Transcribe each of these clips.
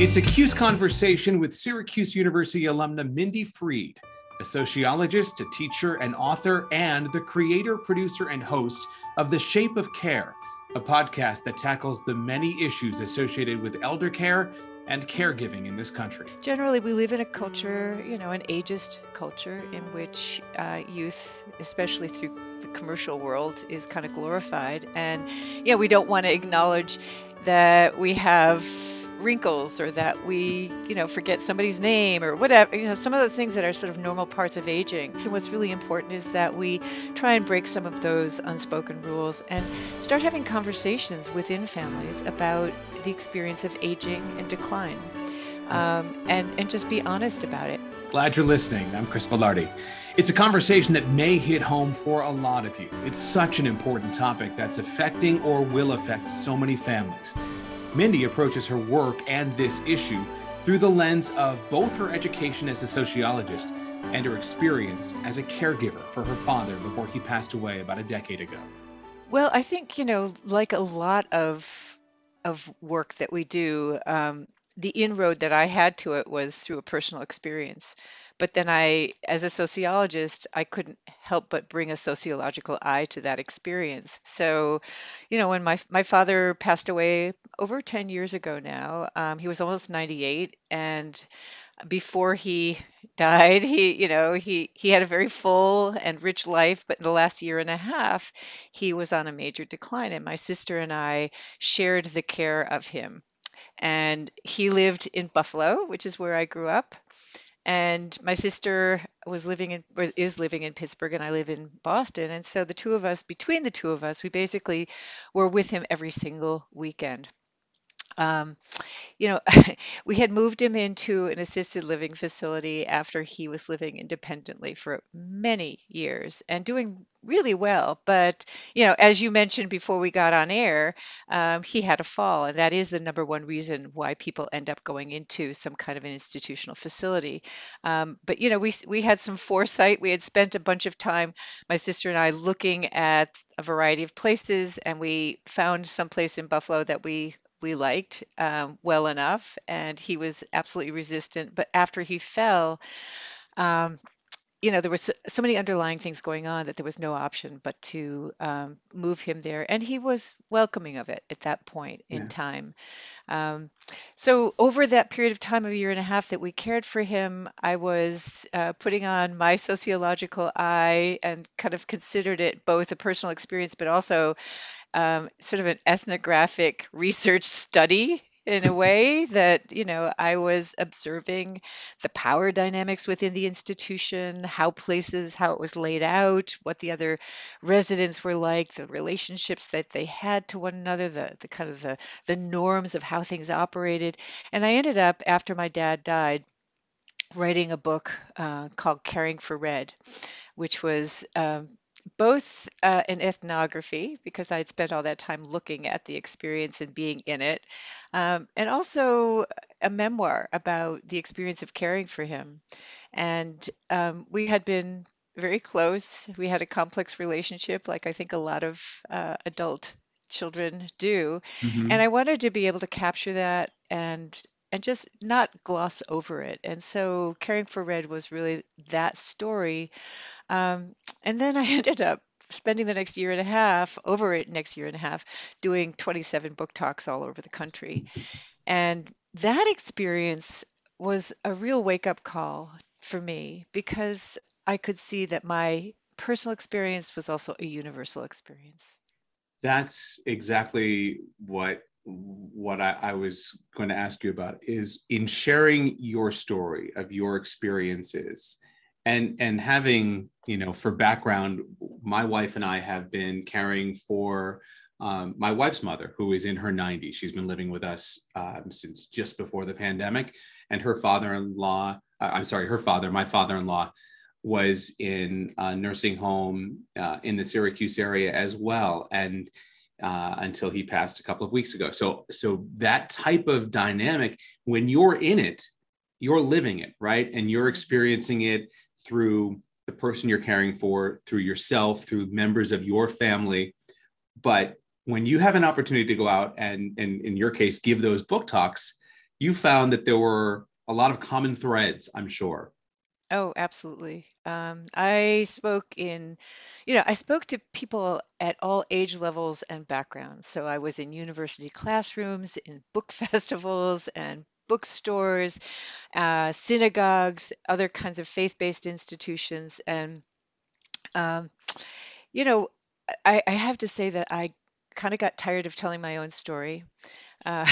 It's a Cuse conversation with Syracuse University alumna Mindy Fried, a sociologist, a teacher, an author, and the creator, producer, and host of The Shape of Care, a podcast that tackles the many issues associated with elder care and caregiving in this country. Generally, we live in a culture, you know, an ageist culture in which uh, youth, especially through the commercial world, is kind of glorified. And, yeah, we don't want to acknowledge that we have wrinkles or that we, you know, forget somebody's name or whatever, you know, some of those things that are sort of normal parts of aging. And what's really important is that we try and break some of those unspoken rules and start having conversations within families about the experience of aging and decline. Um, and, and just be honest about it. Glad you're listening. I'm Chris Villardi. It's a conversation that may hit home for a lot of you. It's such an important topic that's affecting or will affect so many families. Mindy approaches her work and this issue through the lens of both her education as a sociologist and her experience as a caregiver for her father before he passed away about a decade ago. Well, I think, you know, like a lot of of work that we do, um, the inroad that I had to it was through a personal experience. But then I, as a sociologist, I couldn't help but bring a sociological eye to that experience. So, you know, when my my father passed away over 10 years ago now, um, he was almost 98, and before he died he you know he he had a very full and rich life but in the last year and a half he was on a major decline and my sister and i shared the care of him and he lived in buffalo which is where i grew up and my sister was living in is living in Pittsburgh and I live in Boston. And so the two of us between the two of us we basically were with him every single weekend. Um, you know, we had moved him into an assisted living facility after he was living independently for many years and doing really well. But, you know, as you mentioned before we got on air, um, he had a fall. And that is the number one reason why people end up going into some kind of an institutional facility. Um, but, you know, we, we had some foresight. We had spent a bunch of time, my sister and I, looking at a variety of places, and we found some place in Buffalo that we we liked um, well enough, and he was absolutely resistant. But after he fell, um, you know, there was so, so many underlying things going on that there was no option but to um, move him there, and he was welcoming of it at that point in yeah. time. Um, so over that period of time of a year and a half that we cared for him, I was uh, putting on my sociological eye and kind of considered it both a personal experience, but also um, sort of an ethnographic research study in a way that you know i was observing the power dynamics within the institution how places how it was laid out what the other residents were like the relationships that they had to one another the, the kind of the, the norms of how things operated. And i ended up after my dad died writing a book uh, called caring for red which was um, both uh, an ethnography because I'd spent all that time looking at the experience and being in it, um, and also a memoir about the experience of caring for him. And um, we had been very close. We had a complex relationship, like I think a lot of uh, adult children do. Mm-hmm. And I wanted to be able to capture that and and just not gloss over it. And so caring for Red was really that story um, and then I ended up spending the next year and a half, over it next year and a half, doing 27 book talks all over the country. And that experience was a real wake up call for me because I could see that my personal experience was also a universal experience. That's exactly what what I, I, was going to ask you about is in sharing your story of your experiences and and having you know for background my wife and i have been caring for um, my wife's mother who is in her 90s she's been living with us um, since just before the pandemic. And her father-in-law uh, i'm sorry her father my father-in-law was in a nursing home uh, in the syracuse area as well. And uh, until he passed a couple of weeks ago so so that type of dynamic when you're in it you're living it right and you're experiencing it through the person you're caring for, through yourself, through members of your family. But when you have an opportunity to go out and, and in your case, give those book talks, you found that there were a lot of common threads, I'm sure. Oh, absolutely. Um, I spoke in, you know, I spoke to people at all age levels and backgrounds. So I was in university classrooms, in book festivals and bookstores, uh, synagogues, other kinds of faith-based institutions. And, um, you know, I, I have to say that I kind of got tired of telling my own story. Uh,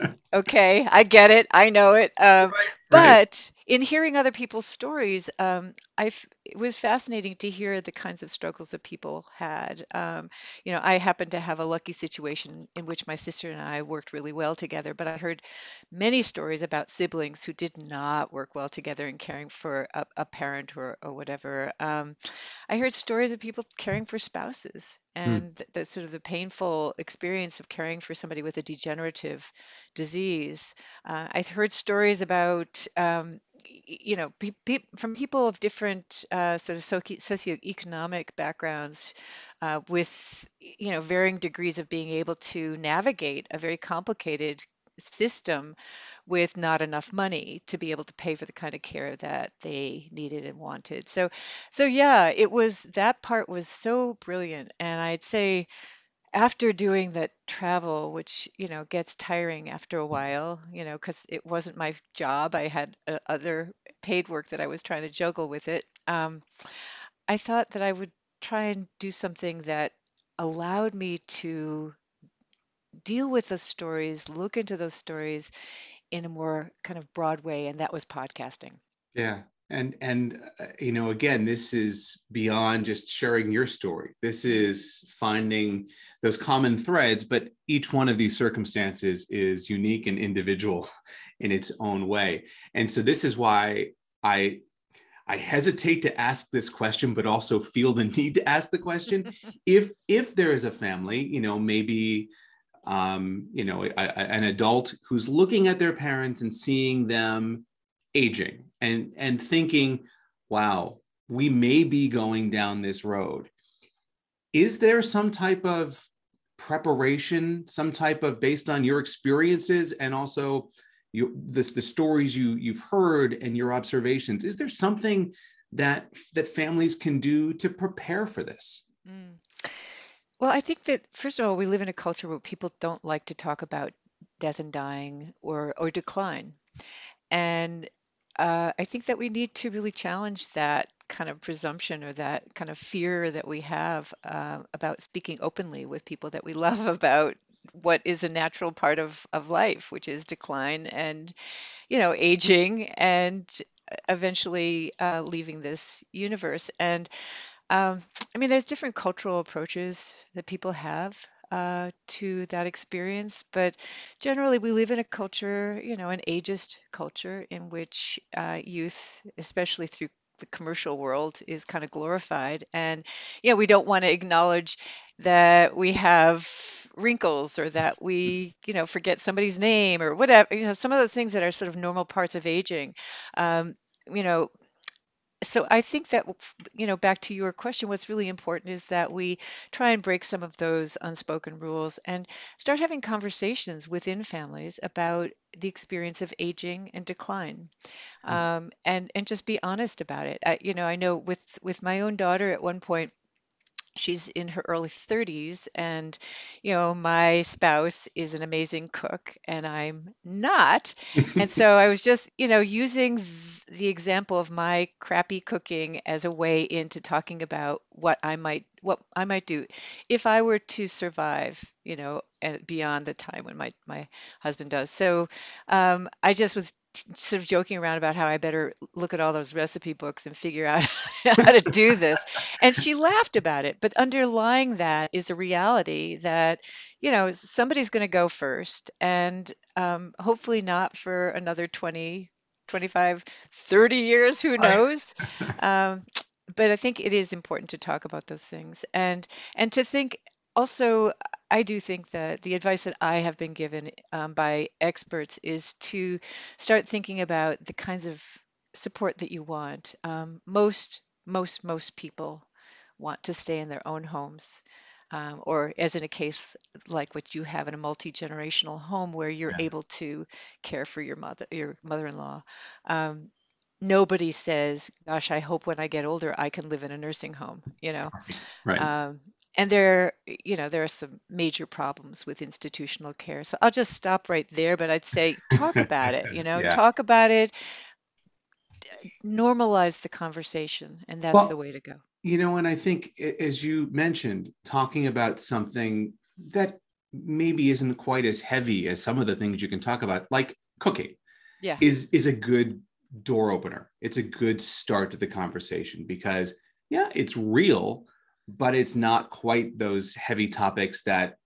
okay, I get it. I know it. Um, Right. Right. but in hearing other people's stories, um, I f- it was fascinating to hear the kinds of struggles that people had. Um, you know, I happened to have a lucky situation in which my sister and I worked really well together, but I heard many stories about siblings who did not work well together in caring for a, a parent or, or whatever. Um, I heard stories of people caring for spouses Hmm. and th- the sort of the painful experience of caring for somebody with a degenerative disease. Uh, I've heard stories about, um, you know, pe- pe- from people of different uh, sort of soci- socioeconomic backgrounds uh, with, you know, varying degrees of being able to navigate a very complicated system with not enough money to be able to pay for the kind of care that they needed and wanted. So, so yeah, it was that part was so brilliant. And I'd say after doing that travel, which, you know, gets tiring after a while, you know, because it wasn't my job, I had uh, other paid work that I was trying to juggle with it. Um, I thought that I would try and do something that allowed me to deal with those stories, look into those stories in a more kind of broad way, and that was podcasting. Yeah. And and uh, you know, again, this is beyond just sharing your story. This is finding those common threads, but each one of these circumstances is unique and individual in its own way. And so this is why I I hesitate to ask this question, but also feel the need to ask the question. If if there is a family, you know, maybe um, you know, a, a- an adult who's looking at their parents and seeing them aging and and thinking, wow, we may be going down this road. Is there some type of preparation, some type of based on your experiences and also you this the stories you you've heard and your observations? Is there something that that families can do to prepare for this? Mm. Well, I think that first of all, we live in a culture where people don't like to talk about death and dying or or decline. And uh, I think that we need to really challenge that kind of presumption or that kind of fear that we have uh, about speaking openly with people that we love about what is a natural part of, of life, which is decline and, you know, aging and eventually uh, leaving this universe. And um, I mean, there's different cultural approaches that people have uh, to that experience, but generally, we live in a culture, you know, an ageist culture in which uh, youth, especially through the commercial world, is kind of glorified. And, you know, we don't want to acknowledge that we have wrinkles or that we, you know, forget somebody's name or whatever, you know, some of those things that are sort of normal parts of aging. Um, you know, so I think that, you know, back to your question, what's really important is that we try and break some of those unspoken rules and start having conversations within families about the experience of aging and decline, um, and and just be honest about it. I, you know, I know with with my own daughter at one point she's in her early 30s and you know my spouse is an amazing cook and i'm not. And so i was just you know using the example of my crappy cooking as a way into talking about what i might what i might do if i were to survive you know beyond the time when my my husband does. So um, i just was sort of joking around about how i better look at all those recipe books and figure out how to do this and she laughed about it. But underlying that is a reality that, you know, somebody's going to go first and um, hopefully not for another 20, 25, 30 years, who knows? Um, but I think it is important to talk about those things and and to think also I do think that the advice that I have been given um, by experts is to start thinking about the kinds of support that you want. Um, most most most people want to stay in their own homes. um, or as in a case like what you have in a multi-generational home where you're Yeah. able to care for your mother your mother-in-law um, nobody says gosh i hope when i get older i can live in a nursing home you know Right. um, and there you know there are some major problems with institutional care so i'll just stop right there but i'd say talk about it you know Yeah. talk about it normalize the conversation and that's the way to go you know, and I think as you mentioned, talking about something that maybe isn't quite as heavy as some of the things you can talk about, like cooking, yeah is is a good door opener. It's a good start to the conversation because yeah, it's real, but it's not quite those heavy topics that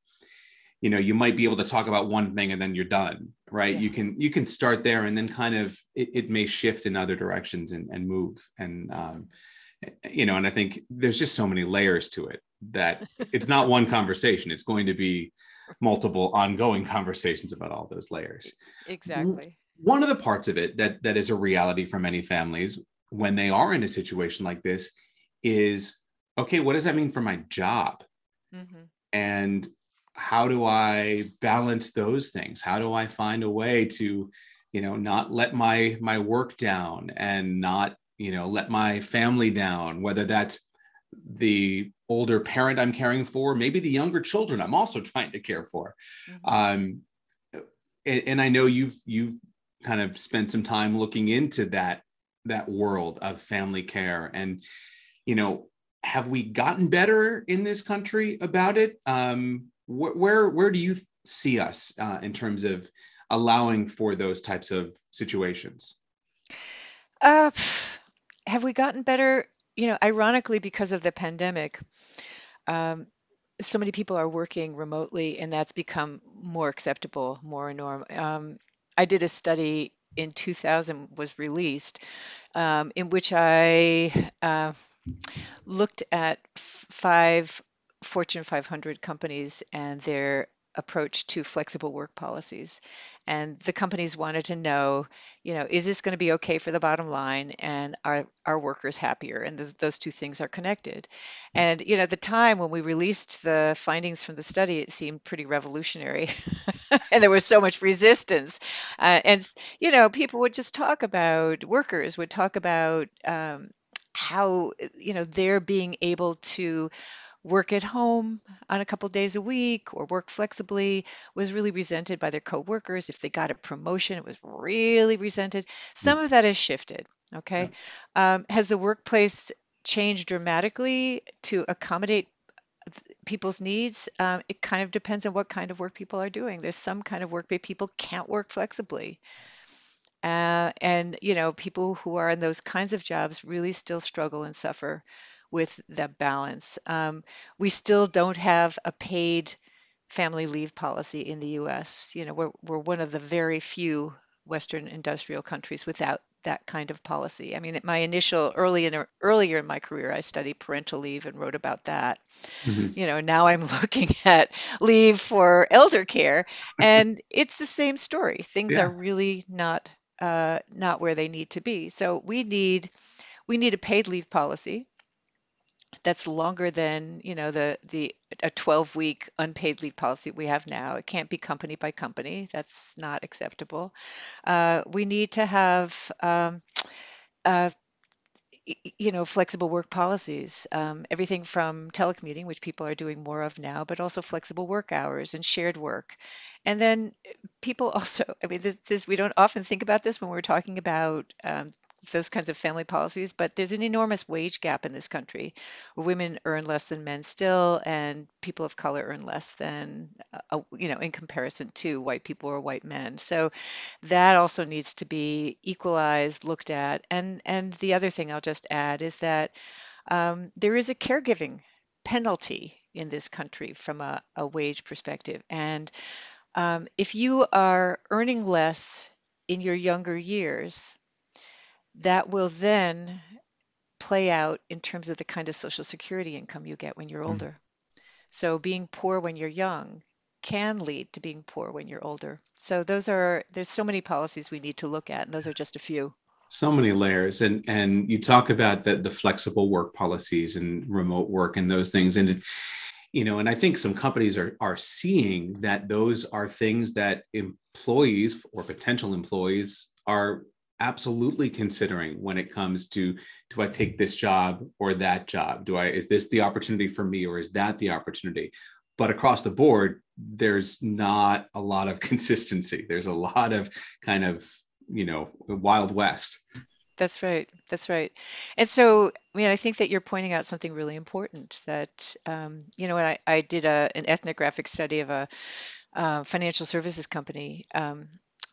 you know you might be able to talk about one thing and then you're done right? Yeah. you can you can start there and then kind of it, it may shift in other directions and, and move. And um, you know and i think there's just so many layers to it that it's not one conversation. It's going to be multiple ongoing conversations about all those layers. Exactly. one of the parts of it that that is a reality for many families when they are in a situation like this is okay what does that mean for my job? Hmm and how do i balance those things? How do i find a way to you know not let my my work down and not you know let my family down whether that's the older parent i'm caring for maybe the younger children i'm also trying to care for. Hmm um and, and i know you've you've kind of spent some time looking into that that world of family care. And you know have we gotten better in this country about it um wh- where where do you th- see us uh, in terms of allowing for those types of situations Uh, have we gotten better? You know, ironically, because of the pandemic, um, so many people are working remotely, and that's become more acceptable, more norm. Um, I did a study in 2000 was released um, in which I uh, looked at five Fortune 500 companies and their approach to flexible work policies. And the companies wanted to know, you know, is this going to be okay for the bottom line and are our workers happier? And th- those two things are connected. And, you know, at the time when we released the findings from the study, it seemed pretty revolutionary. and there was so much resistance. Uh, and, you know, people would just talk about, workers would talk about, um, how you know they're being able to work at home on a couple days a week or work flexibly was really resented by their coworkers. If they got a promotion, it was really resented. Some of that has shifted. Okay. Um, has the workplace changed dramatically to accommodate people's needs? Um, it kind of depends on what kind of work people are doing. There's some kind of work where people can't work flexibly. Uh, and, you know, people who are in those kinds of jobs really still struggle and suffer with that balance. Um, we still don't have a paid family leave policy in the US. You know, we're, we're one of the very few Western industrial countries without that kind of policy. I mean, at my initial early in earlier in my career, I studied parental leave and wrote about that. Mhm. You know, now I'm looking at leave for elder care, and it's the same story. Things are really not uh, not where they need to be. So we need we need a paid leave policy that's longer than you know the the a 12 week unpaid leave policy we have now. It can't be company by company. That's not acceptable. Uh, we need to have um, uh, you know flexible work policies um, everything from telecommuting which people are doing more of now but also flexible work hours and shared work. And then uh, people also i mean this, this we don't often think about this when we're talking about um, those kinds of family policies but there's an enormous wage gap in this country women earn less than men still and people of color earn less than uh, uh, you know in comparison to white people or white men so that also needs to be equalized, looked at. And and the other thing I'll just add is that um, there is a caregiving penalty in this country from a, a wage perspective. And um, if you are earning less in your younger years, that will then play out in terms of the kind of social security income you get when you're Mm. older. So being poor when you're young can lead to being poor when you're older. So those are there's so many policies we need to look at, and those are just a few. so many layers and and you talk about the the flexible work policies and remote work and those things and it, you know, and I think some companies are are seeing that those are things that employees or potential employees are absolutely considering when it comes to do I take this job or that job? Do I is this the opportunity for me or is that the opportunity? But across the board, there's not a lot of consistency. There's a lot of kind of, you know, wild west. That's right. That's right. And so, I mean, I think that you're pointing out something really important that, um, you know, when I, I did a, an ethnographic study of a uh, financial services company, um,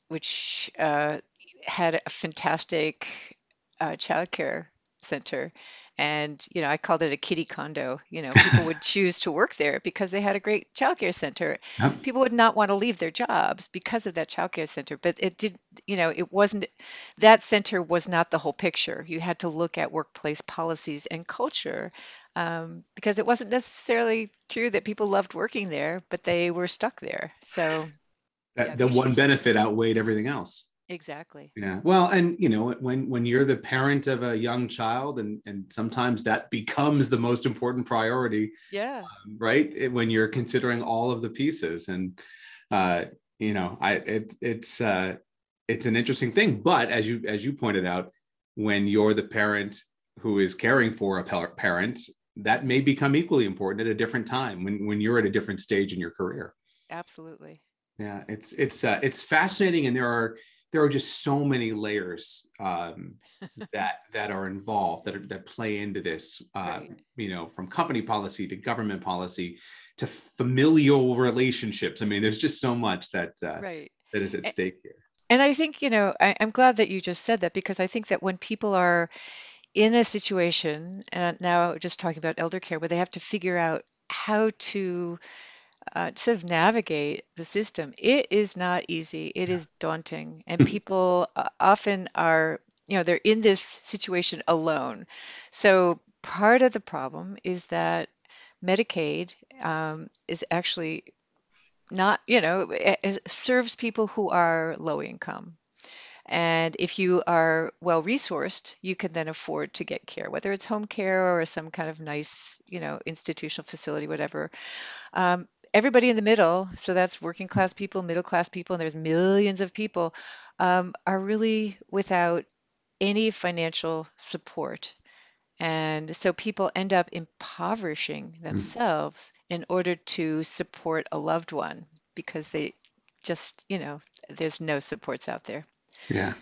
which uh, had a fantastic uh, childcare center. And, you know, I called it a kitty condo. You know, people would choose to work there because they had a great childcare center. Yep. People would not want to leave their jobs because of that childcare center. But it did, you know, it wasn't, that center was not the whole picture. You had to look at workplace policies and culture um, because it wasn't necessarily true that people loved working there, but they were stuck there. So, That yeah, the the one benefit outweighed everything else. Exactly. Yeah. Well, and you know, when when you're the parent of a young child, and and sometimes that becomes the most important priority, Yeah. right? It- when you're considering all of the pieces, and uh, you know, I it it's uh, it's an interesting thing. But as you as you pointed out, when you're the parent who is caring for a parent, that may become equally important at a different time when when you're at a different stage in your career. Absolutely. Yeah, it's it's uh, it's fascinating, and there are there are just so many layers um, that that are involved that are, that play into this. Uh, Right. You know, from company policy to government policy to familial relationships. I mean, there's just so much that uh, Right. that is at stake here. And I think, you know, I, I'm glad that you just said that because I think that when people are in a situation, and now just talking about elder care, where they have to figure out how to uh, sort of navigate the system, it is not easy. It is daunting. And people uh, often are, you know, they're in this situation alone. So part of the problem is that Medicaid um, is actually not, you know, it, it serves people who are low income. And if you are well resourced, you can then afford to get care, whether it's home care or some kind of nice, you know, institutional facility, whatever. Um, everybody in the middle, so that's working class people, middle class people, and there's millions of people, um, are really without any financial support. And so people end up impoverishing Mm. themselves in order to support a loved one because they just, you know, there's no supports out there. Yeah.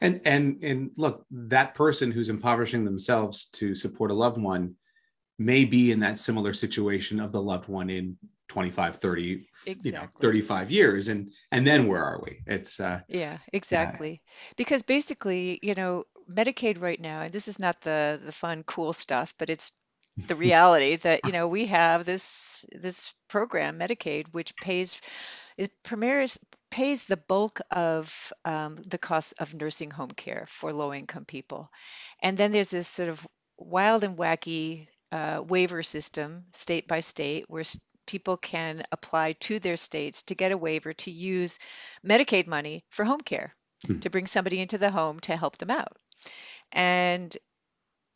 And and and look, that person who's impoverishing themselves to support a loved one may be in that similar situation of the loved one in 25 30 you know 35 years and and then where are we it's uh Yeah, exactly. Because basically, you know, Medicaid right now, and this is not the the fun, cool stuff, but it's the reality that, you know, we have this this program, Medicaid, which pays it premieres pays the bulk of um, the cost of nursing home care for low income people. And then there's this sort of wild and wacky uh, waiver system, state by state, where people can apply to their states to get a waiver to use Medicaid money for home care, Hmm. to bring somebody into the home to help them out. And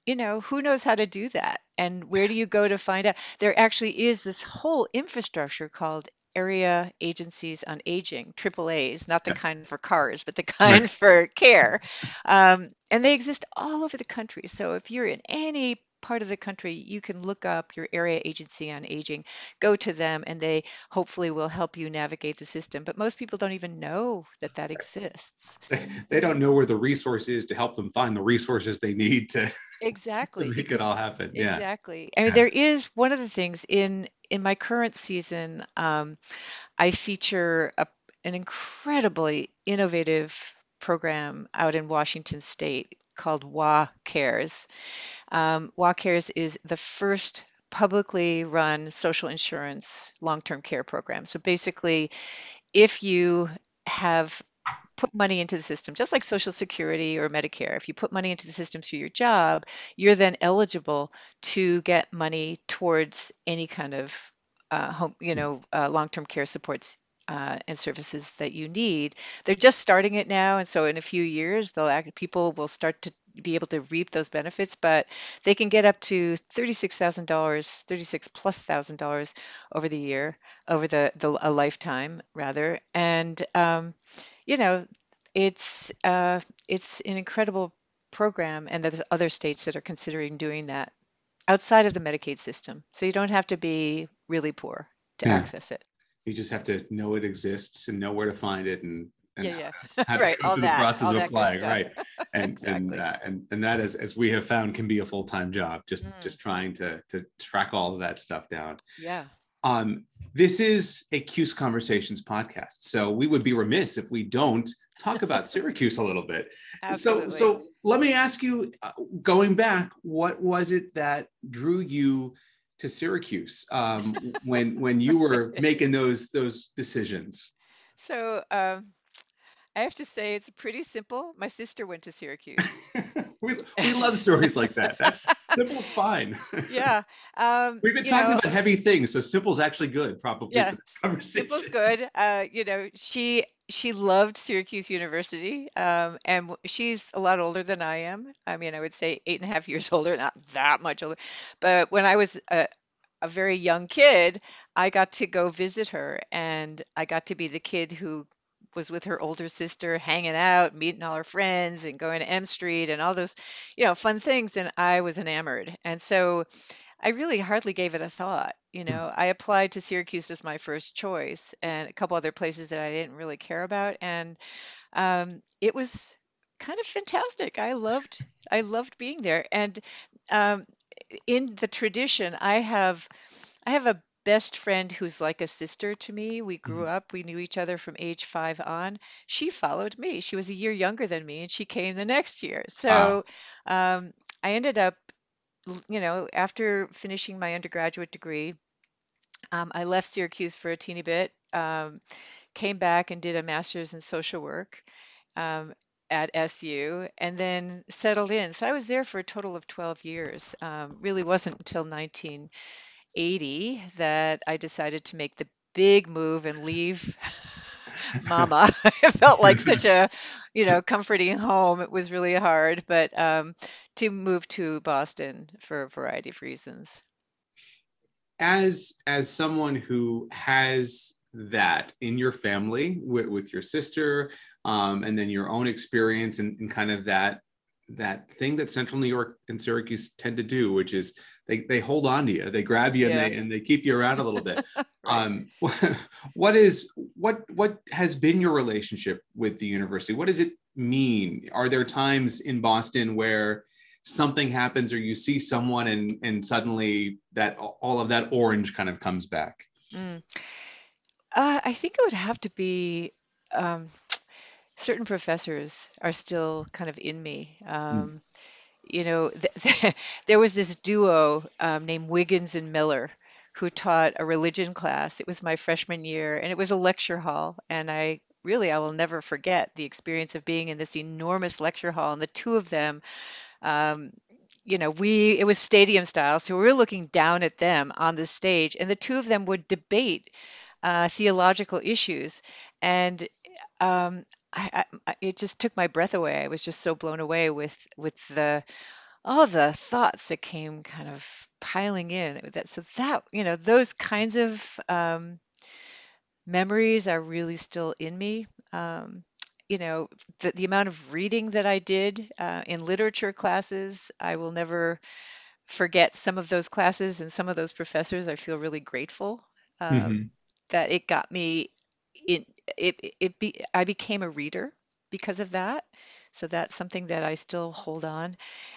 you know, who knows how to do that? And where do you go to find out? There actually is this whole infrastructure called Area Agencies on Aging, AAAs, not the kind for cars, but the kind for care. Um, and they exist all over the country. So if you're in any part of the country, you can look up your area agency on aging, go to them, and they hopefully will help you navigate the system. But most people don't even know that that exists. they, don't know where the resource is to help them find the resources they need to to Exactly, make it all happen yeah exactly. I mean, there is one of the things in in my current season, um, I feature a, an incredibly innovative program out in Washington State called WA Cares. Um, WA Cares is the first publicly run social insurance long-term care program. So basically, if you have put money into the system, just like Social Security or Medicare, if you put money into the system through your job, you're then eligible to get money towards any kind of uh, home, you know, uh, long-term care supports uh, and services that you need. They're just starting it now, and so in a few years, they'll act, people will start to be able to reap those benefits, but they can get up to thirty-six thousand dollars, thirty-six plus thousand dollars over the year, over the, the a lifetime rather, and um, you know, it's uh, it's an incredible program, and there's other states that are considering doing that outside of the Medicaid system, so you don't have to be really poor to Yeah. access it. You just have to know it exists and know where to find it and, and Yeah, yeah. Right, all that, the process all of that applying, right? And and Exactly. uh, and and that is as we have found can be a full time job. Just Mm. just trying to to track all of that stuff down. Yeah. Um, this is a Cuse Conversations podcast, so we would be remiss if we don't talk about Syracuse a little bit. Absolutely. So, so let me ask you, uh, going back, what was it that drew you to Syracuse um, when when you were making those those decisions? So um, I have to say it's pretty simple. My sister went to Syracuse. we, we love stories like that. That's simple's fine. yeah. Um, We've been talking know, about heavy things, so simple's actually good, probably Yeah, for this conversation. Simple's good. Uh, you know, she she loved Syracuse University, um, and she's a lot older than I am. I mean, I would say eight and a half years older, not that much older. But when I was a, a very young kid, I got to go visit her, and I got to be the kid who was with her older sister, hanging out, meeting all her friends, and going to M Street and all those, you know, fun things. And I was enamored, and so. I really hardly gave it a thought. You Hmm. know, I applied to Syracuse as my first choice and a couple other places that I didn't really care about. And um, it was kind of fantastic. I loved, I loved being there. And um, in the tradition, I have, I have a best friend who's like a sister to me. We grew Mhm. up, we knew each other from age five on. She followed me. She was a year younger than me, and she came the next year. Wow. So um, I ended up l- you know, after finishing my undergraduate degree, um, I left Syracuse for a teeny bit, um, came back and did a master's in social work um, at SU, and then settled in. So I was there for a total of 12 years. Um, really wasn't until 1980 that I decided to make the big move and leave mama. it felt like such a, you know, comforting home. It was really hard, but um, to move to Boston for a variety of reasons. as as someone who has that in your family with, with your sister um, and then your own experience and, and kind of that that thing that central new york and syracuse tend to do which is they, they hold on to you they grab you Yeah. and, they, and they keep you around a little bit um, what is what what has been your relationship with the university what does it mean are there times in boston where something happens or you see someone and and suddenly that all of that orange kind of comes back Mm. Uh, I think it would have to be um, certain professors are still kind of in me. Um, you know, th- there was this duo um, named Wiggins and Miller who taught a religion class. It was my freshman year, and it was a lecture hall. And I really, I will never forget the experience of being in this enormous lecture hall, and the two of them. Um, you know, we it was stadium style, so we were looking down at them on the stage, and the two of them would debate uh, theological issues, and um, I, I, it just took my breath away. I was just so blown away with with the all the thoughts that came kind of piling in. That so that you know those kinds of um, memories are really still in me. Um, you know, the, the amount of reading that I did uh, in literature classes, I will never forget some of those classes and some of those professors. I feel really grateful um, Mhm. that it got me in it it be I became a reader because of that. So that's something that I still hold on.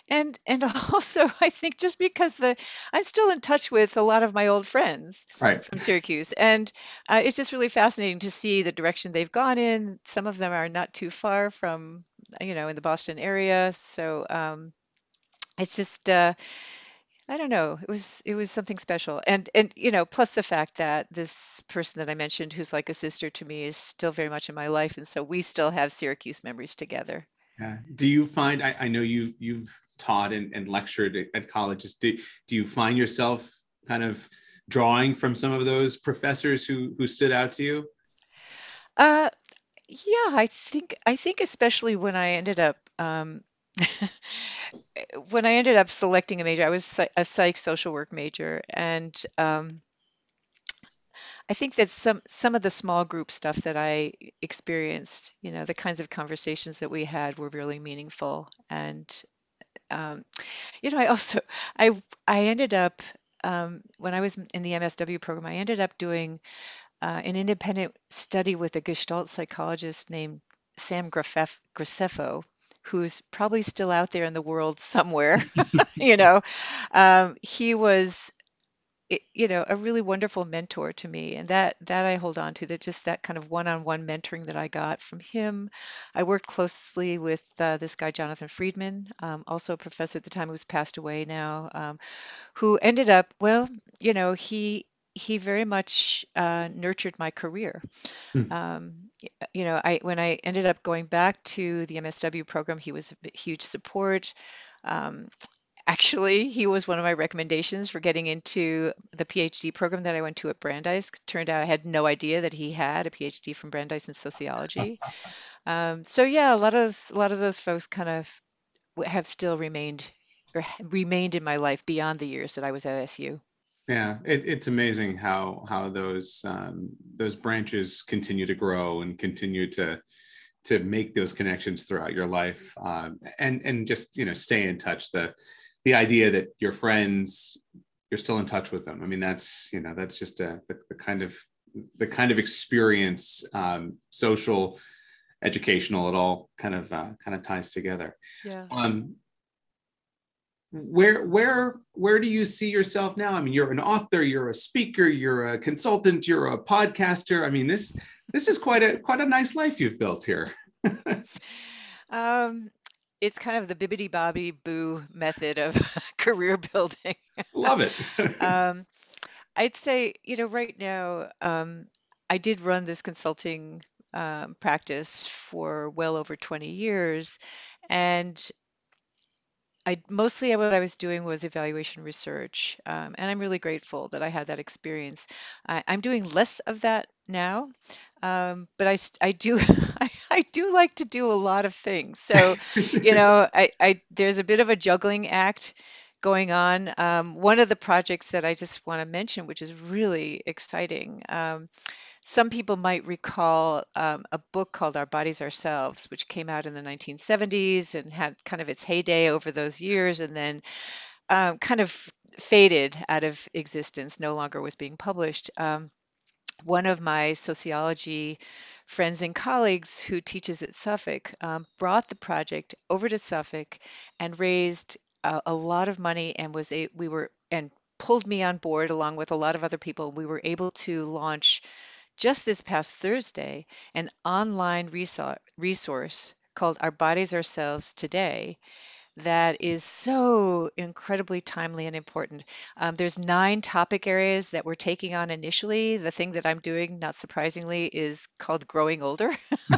And and also I think just because the I'm still in touch with a lot of my old friends right from Syracuse and uh, it's just really fascinating to see the direction they've gone in. Some of them are not too far from you know in the Boston area. So um it's just uh I don't know. It was it was something special. And and you know, plus the fact that this person that I mentioned who's like a sister to me is still very much in my life and so we still have Syracuse memories together. yeah. do you find I, I know you've you've taught and, and lectured at, at colleges do, do you find yourself kind of drawing from some of those professors who who stood out to you Uh yeah, I think I think especially when I ended up um when I ended up selecting a major, I was a psych social work major, and um, I think that some some of the small group stuff that I experienced, you know, the kinds of conversations that we had were really meaningful. And um, you know, I also I I ended up um, when I was in the MSW program, I ended up doing uh, an independent study with a Gestalt psychologist named Sam Graceffo, who's probably still out there in the world somewhere. you know, um, he was you know a really wonderful mentor to me and that that i hold on to that just that kind of one-on-one mentoring that i got from him i worked closely with uh, this guy jonathan friedman um, also a professor at the time who's passed away now um, who ended up well you know he he very much uh, nurtured my career hmm. um, you know i when i ended up going back to the msw program he was a huge support um, Actually, he was one of my recommendations for getting into the PhD program that I went to at Brandeis. Turned out I had no idea that he had a PhD from Brandeis in sociology. Um, so yeah, a lot of those, a lot of those folks kind of have still remained or remained in my life beyond the years that I was at SU. Yeah, it, it's amazing how how those um, those branches continue to grow and continue to to make those connections throughout your life um, and and just you know stay in touch. The the idea that your friends you're still in touch with them. I mean that's you know that's just a the, the kind of the kind of experience um, social educational it all kind of uh, kind of ties together. Yeah. Um where where where do you see yourself now i mean you're an author you're a speaker you're a consultant you're a podcaster i mean this this is quite a quite a nice life you've built here um it's kind of the bibbity bobbity boo method of career building. Love it. um, I'd say, you know, right now, um, I did run this consulting um, practice for well over 20 years. And I mostly what I was doing was evaluation research, um, and I'm really grateful that I had that experience. I, I'm doing less of that now, um, but I, I do I, I do like to do a lot of things. So, you know, I, I there's a bit of a juggling act going on. Um, one of the projects that I just want to mention, which is really exciting. Um, some people might recall um, a book called Our Bodies Ourselves, which came out in the 1970s and had kind of its heyday over those years and then um, kind of faded out of existence, no longer was being published. Um, one of my sociology friends and colleagues who teaches at Suffolk um, brought the project over to Suffolk and raised a, a lot of money and was a we were and pulled me on board along with a lot of other people. We were able to launch just this past Thursday an online resource called Our Bodies Ourselves Today that is so incredibly timely and important. Um, there's nine topic areas that we're taking on initially. The thing that I'm doing, not surprisingly, is called growing older.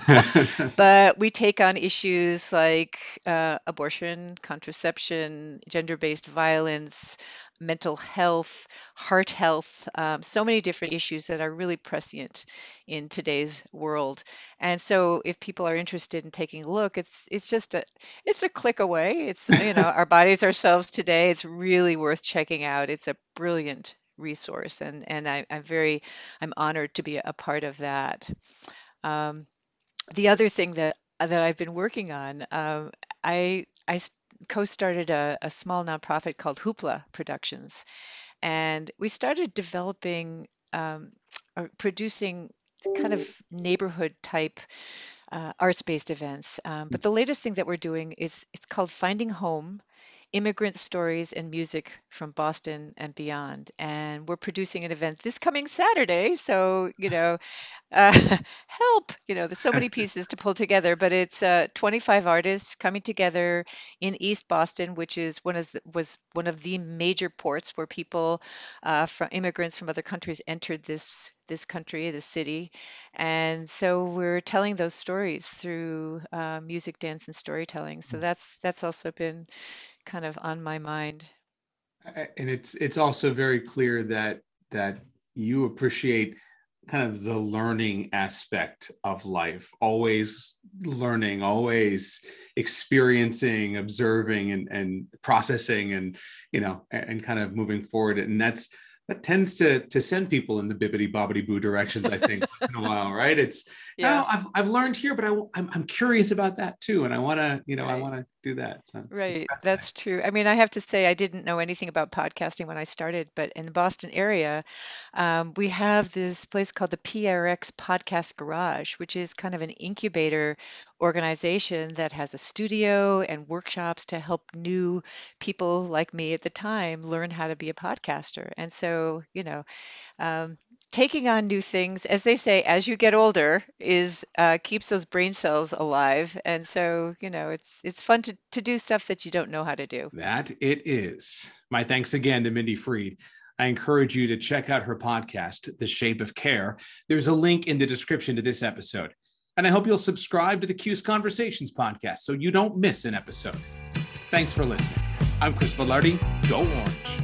but we take on issues like uh, abortion, contraception, gender based violence, mental health, heart health, um, so many different issues that are really prescient in today's world. And so, if people are interested in taking a look, it's it's just a it's a click away. It's you know our bodies ourselves today. It's really worth checking out. It's a brilliant resource, and and I, am very I'm honored to be a part of that. Um, the other thing that that I've been working on, um, I I co-started a, a small nonprofit called Hoopla Productions, and we started developing um, or producing kind of neighborhood type uh, arts-based events. Um, but the latest thing that we're doing is it's called Finding Home immigrant stories and music from Boston and beyond. And we're producing an event this coming Saturday. So, you know, uh, help, you know, there's so many pieces to pull together, but it's uh, 25 artists coming together in East Boston, which is one of the, was one of the major ports where people uh, from immigrants from other countries entered this this country, this city. And so we're telling those stories through uh, music, dance, and storytelling. So mm. that's that's also been kind of on my mind. And it's it's also very clear that that you appreciate kind of the learning aspect of life always learning always experiencing observing and, and processing and you know and, kind of moving forward and that's that tends to to send people in the bibbity bobbity boo directions i think once in a while right it's yeah oh, I've, I've learned here but I, I'm, I'm curious about that too and i want to you know right. i want to do that so right that's true. I mean i have to say i didn't know anything about podcasting when i started but in the boston area um, we have this place called the prx podcast garage which is kind of an incubator organization that has a studio and workshops to help new people like me at the time learn how to be a podcaster. And so you know um, taking on new things, as they say, as you get older, is uh, keeps those brain cells alive, and so you know it's it's fun to to do stuff that you don't know how to do. That it is. My thanks again to Mindy Fried. I encourage you to check out her podcast, The Shape of Care. There's a link in the description to this episode. And I hope you'll subscribe to the Cuse Conversations podcast so you don't miss an episode. Thanks for listening. I'm Chris Velarde. Go Orange.